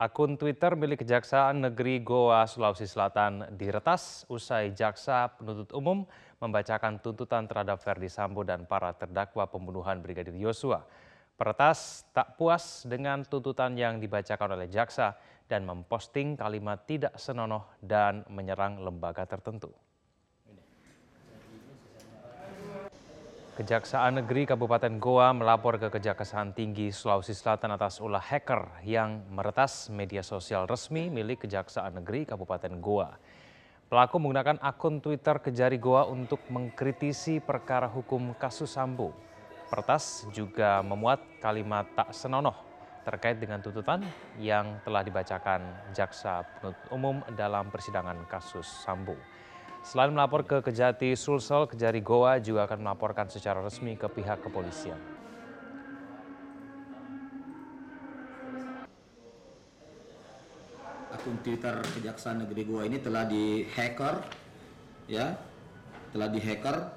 Akun Twitter milik Kejaksaan Negeri Goa, Sulawesi Selatan diretas usai jaksa penuntut umum membacakan tuntutan terhadap Ferdi Sambo dan para terdakwa pembunuhan Brigadir Yosua. Peretas tak puas dengan tuntutan yang dibacakan oleh jaksa dan memposting kalimat tidak senonoh dan menyerang lembaga tertentu. Kejaksaan Negeri Kabupaten Goa melapor ke Kejaksaan Tinggi Sulawesi Selatan atas ulah hacker yang meretas media sosial resmi milik Kejaksaan Negeri Kabupaten Goa. Pelaku menggunakan akun Twitter Kejari Goa untuk mengkritisi perkara hukum kasus Sambo. Pertas juga memuat kalimat tak senonoh terkait dengan tuntutan yang telah dibacakan jaksa penuntut umum dalam persidangan kasus Sambo. Selain melapor ke Kejati Sulsel, Kejari Goa juga akan melaporkan secara resmi ke pihak kepolisian. akun Twitter Kejaksaan Negeri Goa ini telah dihacker ya telah dihacker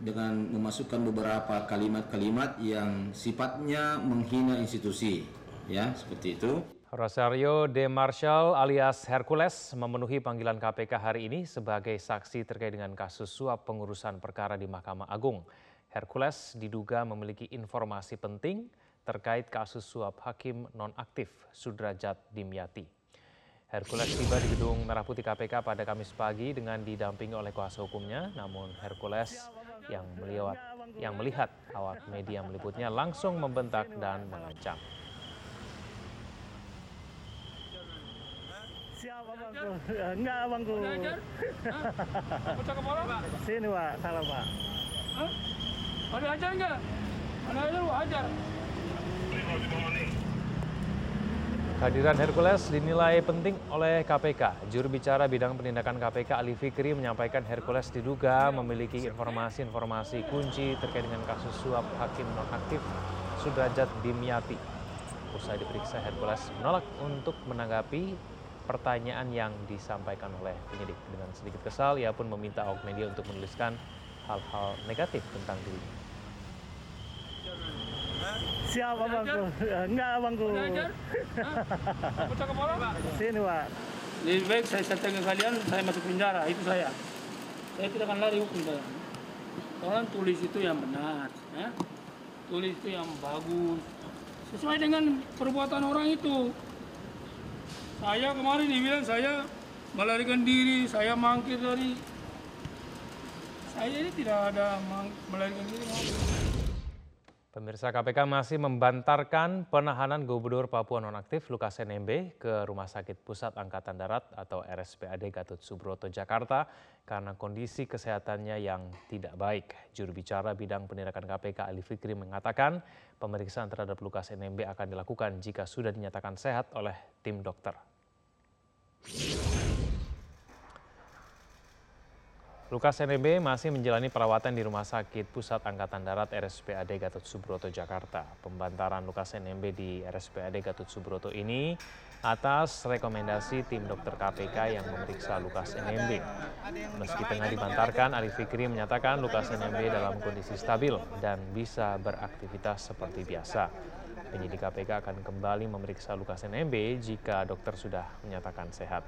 dengan memasukkan beberapa kalimat-kalimat yang sifatnya menghina institusi ya seperti itu Rosario De Marshall alias Hercules memenuhi panggilan KPK hari ini sebagai saksi terkait dengan kasus suap pengurusan perkara di Mahkamah Agung. Hercules diduga memiliki informasi penting terkait kasus suap hakim nonaktif Sudrajat Dimyati. Hercules tiba di gedung Merah Putih KPK pada Kamis pagi dengan didampingi oleh kuasa hukumnya, namun Hercules yang melihat, yang melihat awak media meliputnya langsung membentak dan mengancam. Siapa bangku? Enggak bangku. Apa cakap orang? Sini pak, salah pak. Hah? Ada ajar enggak? Ada ajar, Pak, ajar. Kehadiran Hercules dinilai penting oleh KPK. Juru bicara bidang penindakan KPK Ali Fikri menyampaikan Hercules diduga memiliki informasi-informasi kunci terkait dengan kasus suap hakim nonaktif Sudrajat Dimyati. Usai diperiksa, Hercules menolak untuk menanggapi pertanyaan yang disampaikan oleh penyidik. Dengan sedikit kesal, ia pun meminta awak media untuk menuliskan hal-hal negatif tentang dirinya. Siapa bangku? Enggak bangku. Ada ajar? Hah? Apa cakap orang? Sini pak. Lebih baik saya setengah kalian, saya masuk penjara. Itu saya. Saya tidak akan lari hukum saya. Orang tulis itu yang benar. Ya? Tulis itu yang bagus. Sesuai dengan perbuatan orang itu. Saya kemarin dibilang saya melarikan diri, saya mangkir dari... Saya ini tidak ada melarikan diri. Pemirsa KPK masih membantarkan penahanan Gubernur Papua nonaktif Lukas NMB ke Rumah Sakit Pusat Angkatan Darat atau RSPAD Gatot Subroto Jakarta karena kondisi kesehatannya yang tidak baik. Juru bicara bidang penindakan KPK Ali Fikri mengatakan pemeriksaan terhadap Lukas NMB akan dilakukan jika sudah dinyatakan sehat oleh tim dokter. Lukas NMB masih menjalani perawatan di Rumah Sakit Pusat Angkatan Darat RSPAD Gatot Subroto Jakarta. Pembantaran Lukas NMB di RSPAD Gatot Subroto ini atas rekomendasi tim dokter KPK yang memeriksa Lukas NMB. Meski tengah dibantarkan, Ali Fikri menyatakan Lukas NMB dalam kondisi stabil dan bisa beraktivitas seperti biasa. Penyidik KPK akan kembali memeriksa Lukas NMB jika dokter sudah menyatakan sehat.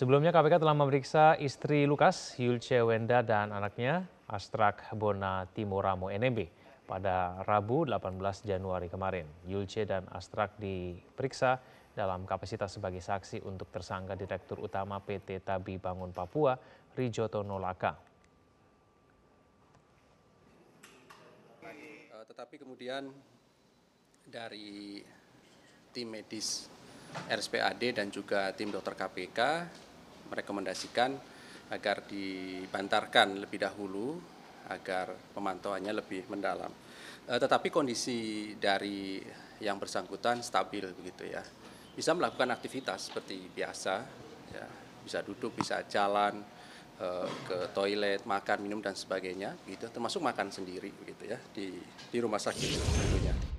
Sebelumnya KPK telah memeriksa istri Lukas, Yulce Wenda dan anaknya Astrak Bona Timoramo NMB pada Rabu 18 Januari kemarin. Yulce dan Astrak diperiksa dalam kapasitas sebagai saksi untuk tersangka Direktur Utama PT Tabi Bangun Papua, Rijoto Nolaka. Eh, tetapi kemudian dari tim medis RSPAD dan juga tim dokter KPK merekomendasikan agar dibantarkan lebih dahulu agar pemantauannya lebih mendalam. Eh, Tetapi kondisi dari yang bersangkutan stabil begitu ya, bisa melakukan aktivitas seperti biasa, ya, bisa duduk, bisa jalan eh, ke toilet, makan, minum dan sebagainya, gitu, termasuk makan sendiri begitu ya di di rumah sakit tentunya.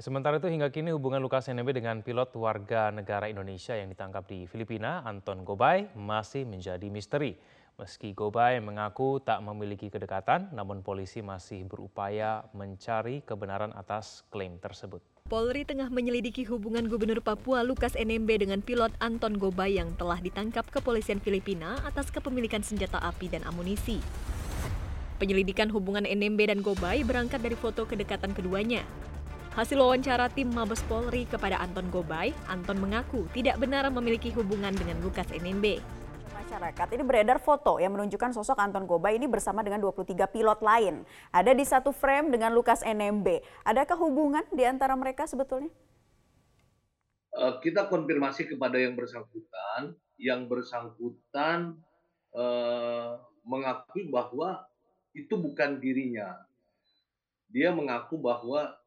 Ya, sementara itu hingga kini hubungan Lukas NMB dengan pilot warga negara Indonesia yang ditangkap di Filipina, Anton Gobay, masih menjadi misteri. Meski Gobay mengaku tak memiliki kedekatan, namun polisi masih berupaya mencari kebenaran atas klaim tersebut. Polri tengah menyelidiki hubungan Gubernur Papua Lukas NMB dengan pilot Anton Gobay yang telah ditangkap kepolisian Filipina atas kepemilikan senjata api dan amunisi. Penyelidikan hubungan NMB dan Gobay berangkat dari foto kedekatan keduanya. Hasil wawancara tim Mabes Polri kepada Anton Gobay, Anton mengaku tidak benar memiliki hubungan dengan Lukas NMB masyarakat. Ini beredar foto yang menunjukkan sosok Anton Gobay ini bersama dengan 23 pilot lain. Ada di satu frame dengan Lukas NMB. Adakah hubungan di antara mereka sebetulnya? Uh, kita konfirmasi kepada yang bersangkutan. Yang bersangkutan uh, mengakui bahwa itu bukan dirinya. Dia mengaku bahwa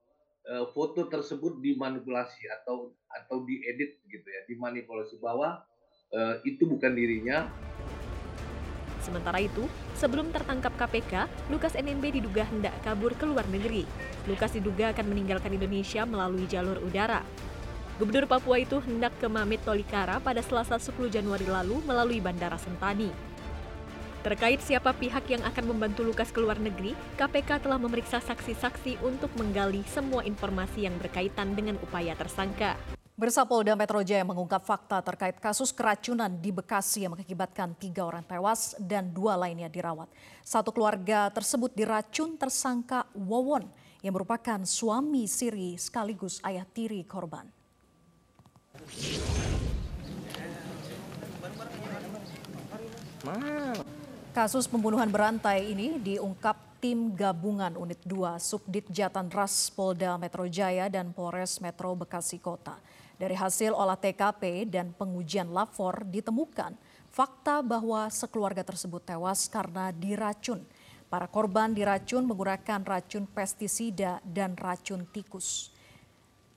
uh, foto tersebut dimanipulasi atau atau diedit gitu ya, dimanipulasi bahwa uh, itu bukan dirinya. Sementara itu, sebelum tertangkap KPK, Lukas NMB diduga hendak kabur ke luar negeri. Lukas diduga akan meninggalkan Indonesia melalui jalur udara. Gubernur Papua itu hendak ke Mamit Tolikara pada Selasa 10 Januari lalu melalui Bandara Sentani. Terkait siapa pihak yang akan membantu Lukas ke luar negeri, KPK telah memeriksa saksi-saksi untuk menggali semua informasi yang berkaitan dengan upaya tersangka. Bersapolda Metro Jaya mengungkap fakta terkait kasus keracunan di Bekasi yang mengakibatkan tiga orang tewas dan dua lainnya dirawat. Satu keluarga tersebut diracun tersangka Wawon yang merupakan suami siri sekaligus ayah tiri korban. Kasus pembunuhan berantai ini diungkap tim gabungan unit 2 Subdit Jatan Ras Polda Metro Jaya dan Polres Metro Bekasi Kota. Dari hasil olah TKP dan pengujian lapor ditemukan fakta bahwa sekeluarga tersebut tewas karena diracun. Para korban diracun menggunakan racun pestisida dan racun tikus.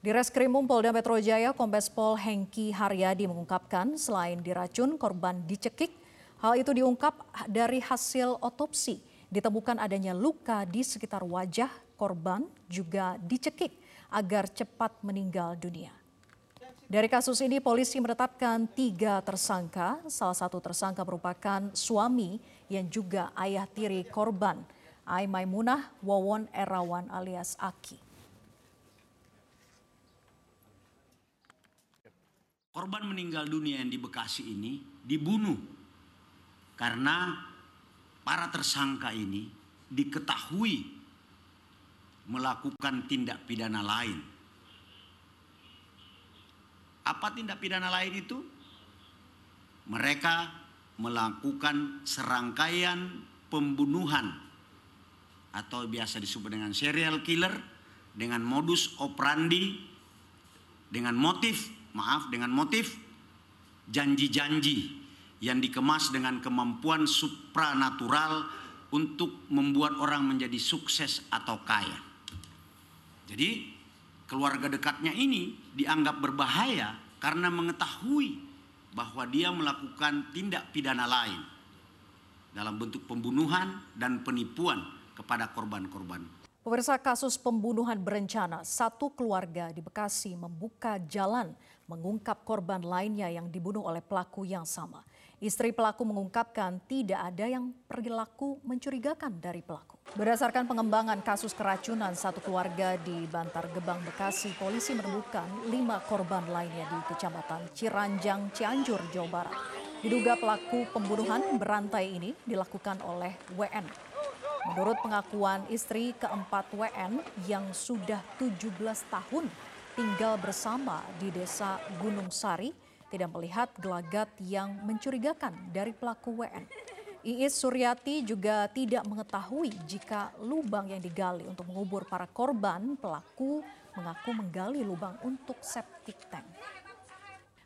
Di Reskrimum Polda Metro Jaya, Kombes Pol Hengki Haryadi mengungkapkan selain diracun, korban dicekik. Hal itu diungkap dari hasil otopsi. Ditemukan adanya luka di sekitar wajah korban juga dicekik agar cepat meninggal dunia. Dari kasus ini polisi menetapkan tiga tersangka. Salah satu tersangka merupakan suami yang juga ayah tiri korban. Ai Maimunah Wawon Erawan alias Aki. Korban meninggal dunia yang di Bekasi ini dibunuh karena para tersangka ini diketahui melakukan tindak pidana lain apa tindak pidana lain itu? Mereka melakukan serangkaian pembunuhan atau biasa disebut dengan serial killer dengan modus operandi dengan motif, maaf, dengan motif janji-janji yang dikemas dengan kemampuan supranatural untuk membuat orang menjadi sukses atau kaya. Jadi keluarga dekatnya ini dianggap berbahaya karena mengetahui bahwa dia melakukan tindak pidana lain dalam bentuk pembunuhan dan penipuan kepada korban-korban. Pemirsa kasus pembunuhan berencana, satu keluarga di Bekasi membuka jalan mengungkap korban lainnya yang dibunuh oleh pelaku yang sama. Istri pelaku mengungkapkan tidak ada yang perilaku mencurigakan dari pelaku. Berdasarkan pengembangan kasus keracunan satu keluarga di Bantar Gebang, Bekasi, polisi menemukan lima korban lainnya di Kecamatan Ciranjang, Cianjur, Jawa Barat. Diduga pelaku pembunuhan berantai ini dilakukan oleh WN. Menurut pengakuan istri keempat WN yang sudah 17 tahun tinggal bersama di desa Gunung Sari, tidak melihat gelagat yang mencurigakan dari pelaku WN. Iis Suryati juga tidak mengetahui jika lubang yang digali untuk mengubur para korban pelaku mengaku menggali lubang untuk septic tank.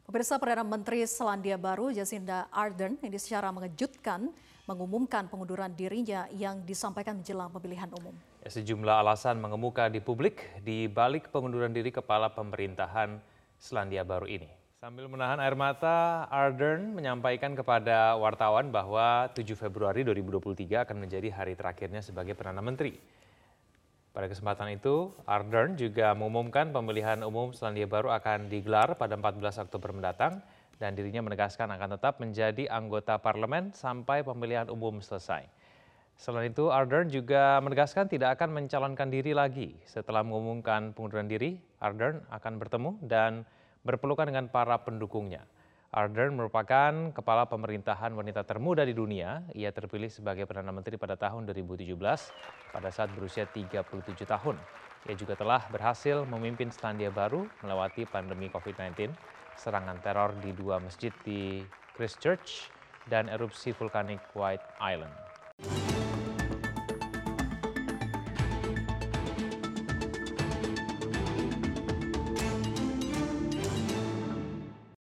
Pemirsa Perdana Menteri Selandia Baru Jacinda Ardern ini secara mengejutkan mengumumkan pengunduran dirinya yang disampaikan menjelang pemilihan umum. Ya, sejumlah alasan mengemuka di publik di balik pengunduran diri kepala pemerintahan Selandia Baru ini. Sambil menahan air mata, Ardern menyampaikan kepada wartawan bahwa 7 Februari 2023 akan menjadi hari terakhirnya sebagai Perdana Menteri. Pada kesempatan itu, Ardern juga mengumumkan pemilihan umum Selandia Baru akan digelar pada 14 Oktober mendatang dan dirinya menegaskan akan tetap menjadi anggota parlemen sampai pemilihan umum selesai. Selain itu, Ardern juga menegaskan tidak akan mencalonkan diri lagi. Setelah mengumumkan pengunduran diri, Ardern akan bertemu dan berpelukan dengan para pendukungnya. Ardern merupakan kepala pemerintahan wanita termuda di dunia. Ia terpilih sebagai Perdana Menteri pada tahun 2017 pada saat berusia 37 tahun. Ia juga telah berhasil memimpin Selandia Baru melewati pandemi COVID-19, serangan teror di dua masjid di Christchurch, dan erupsi vulkanik White Island.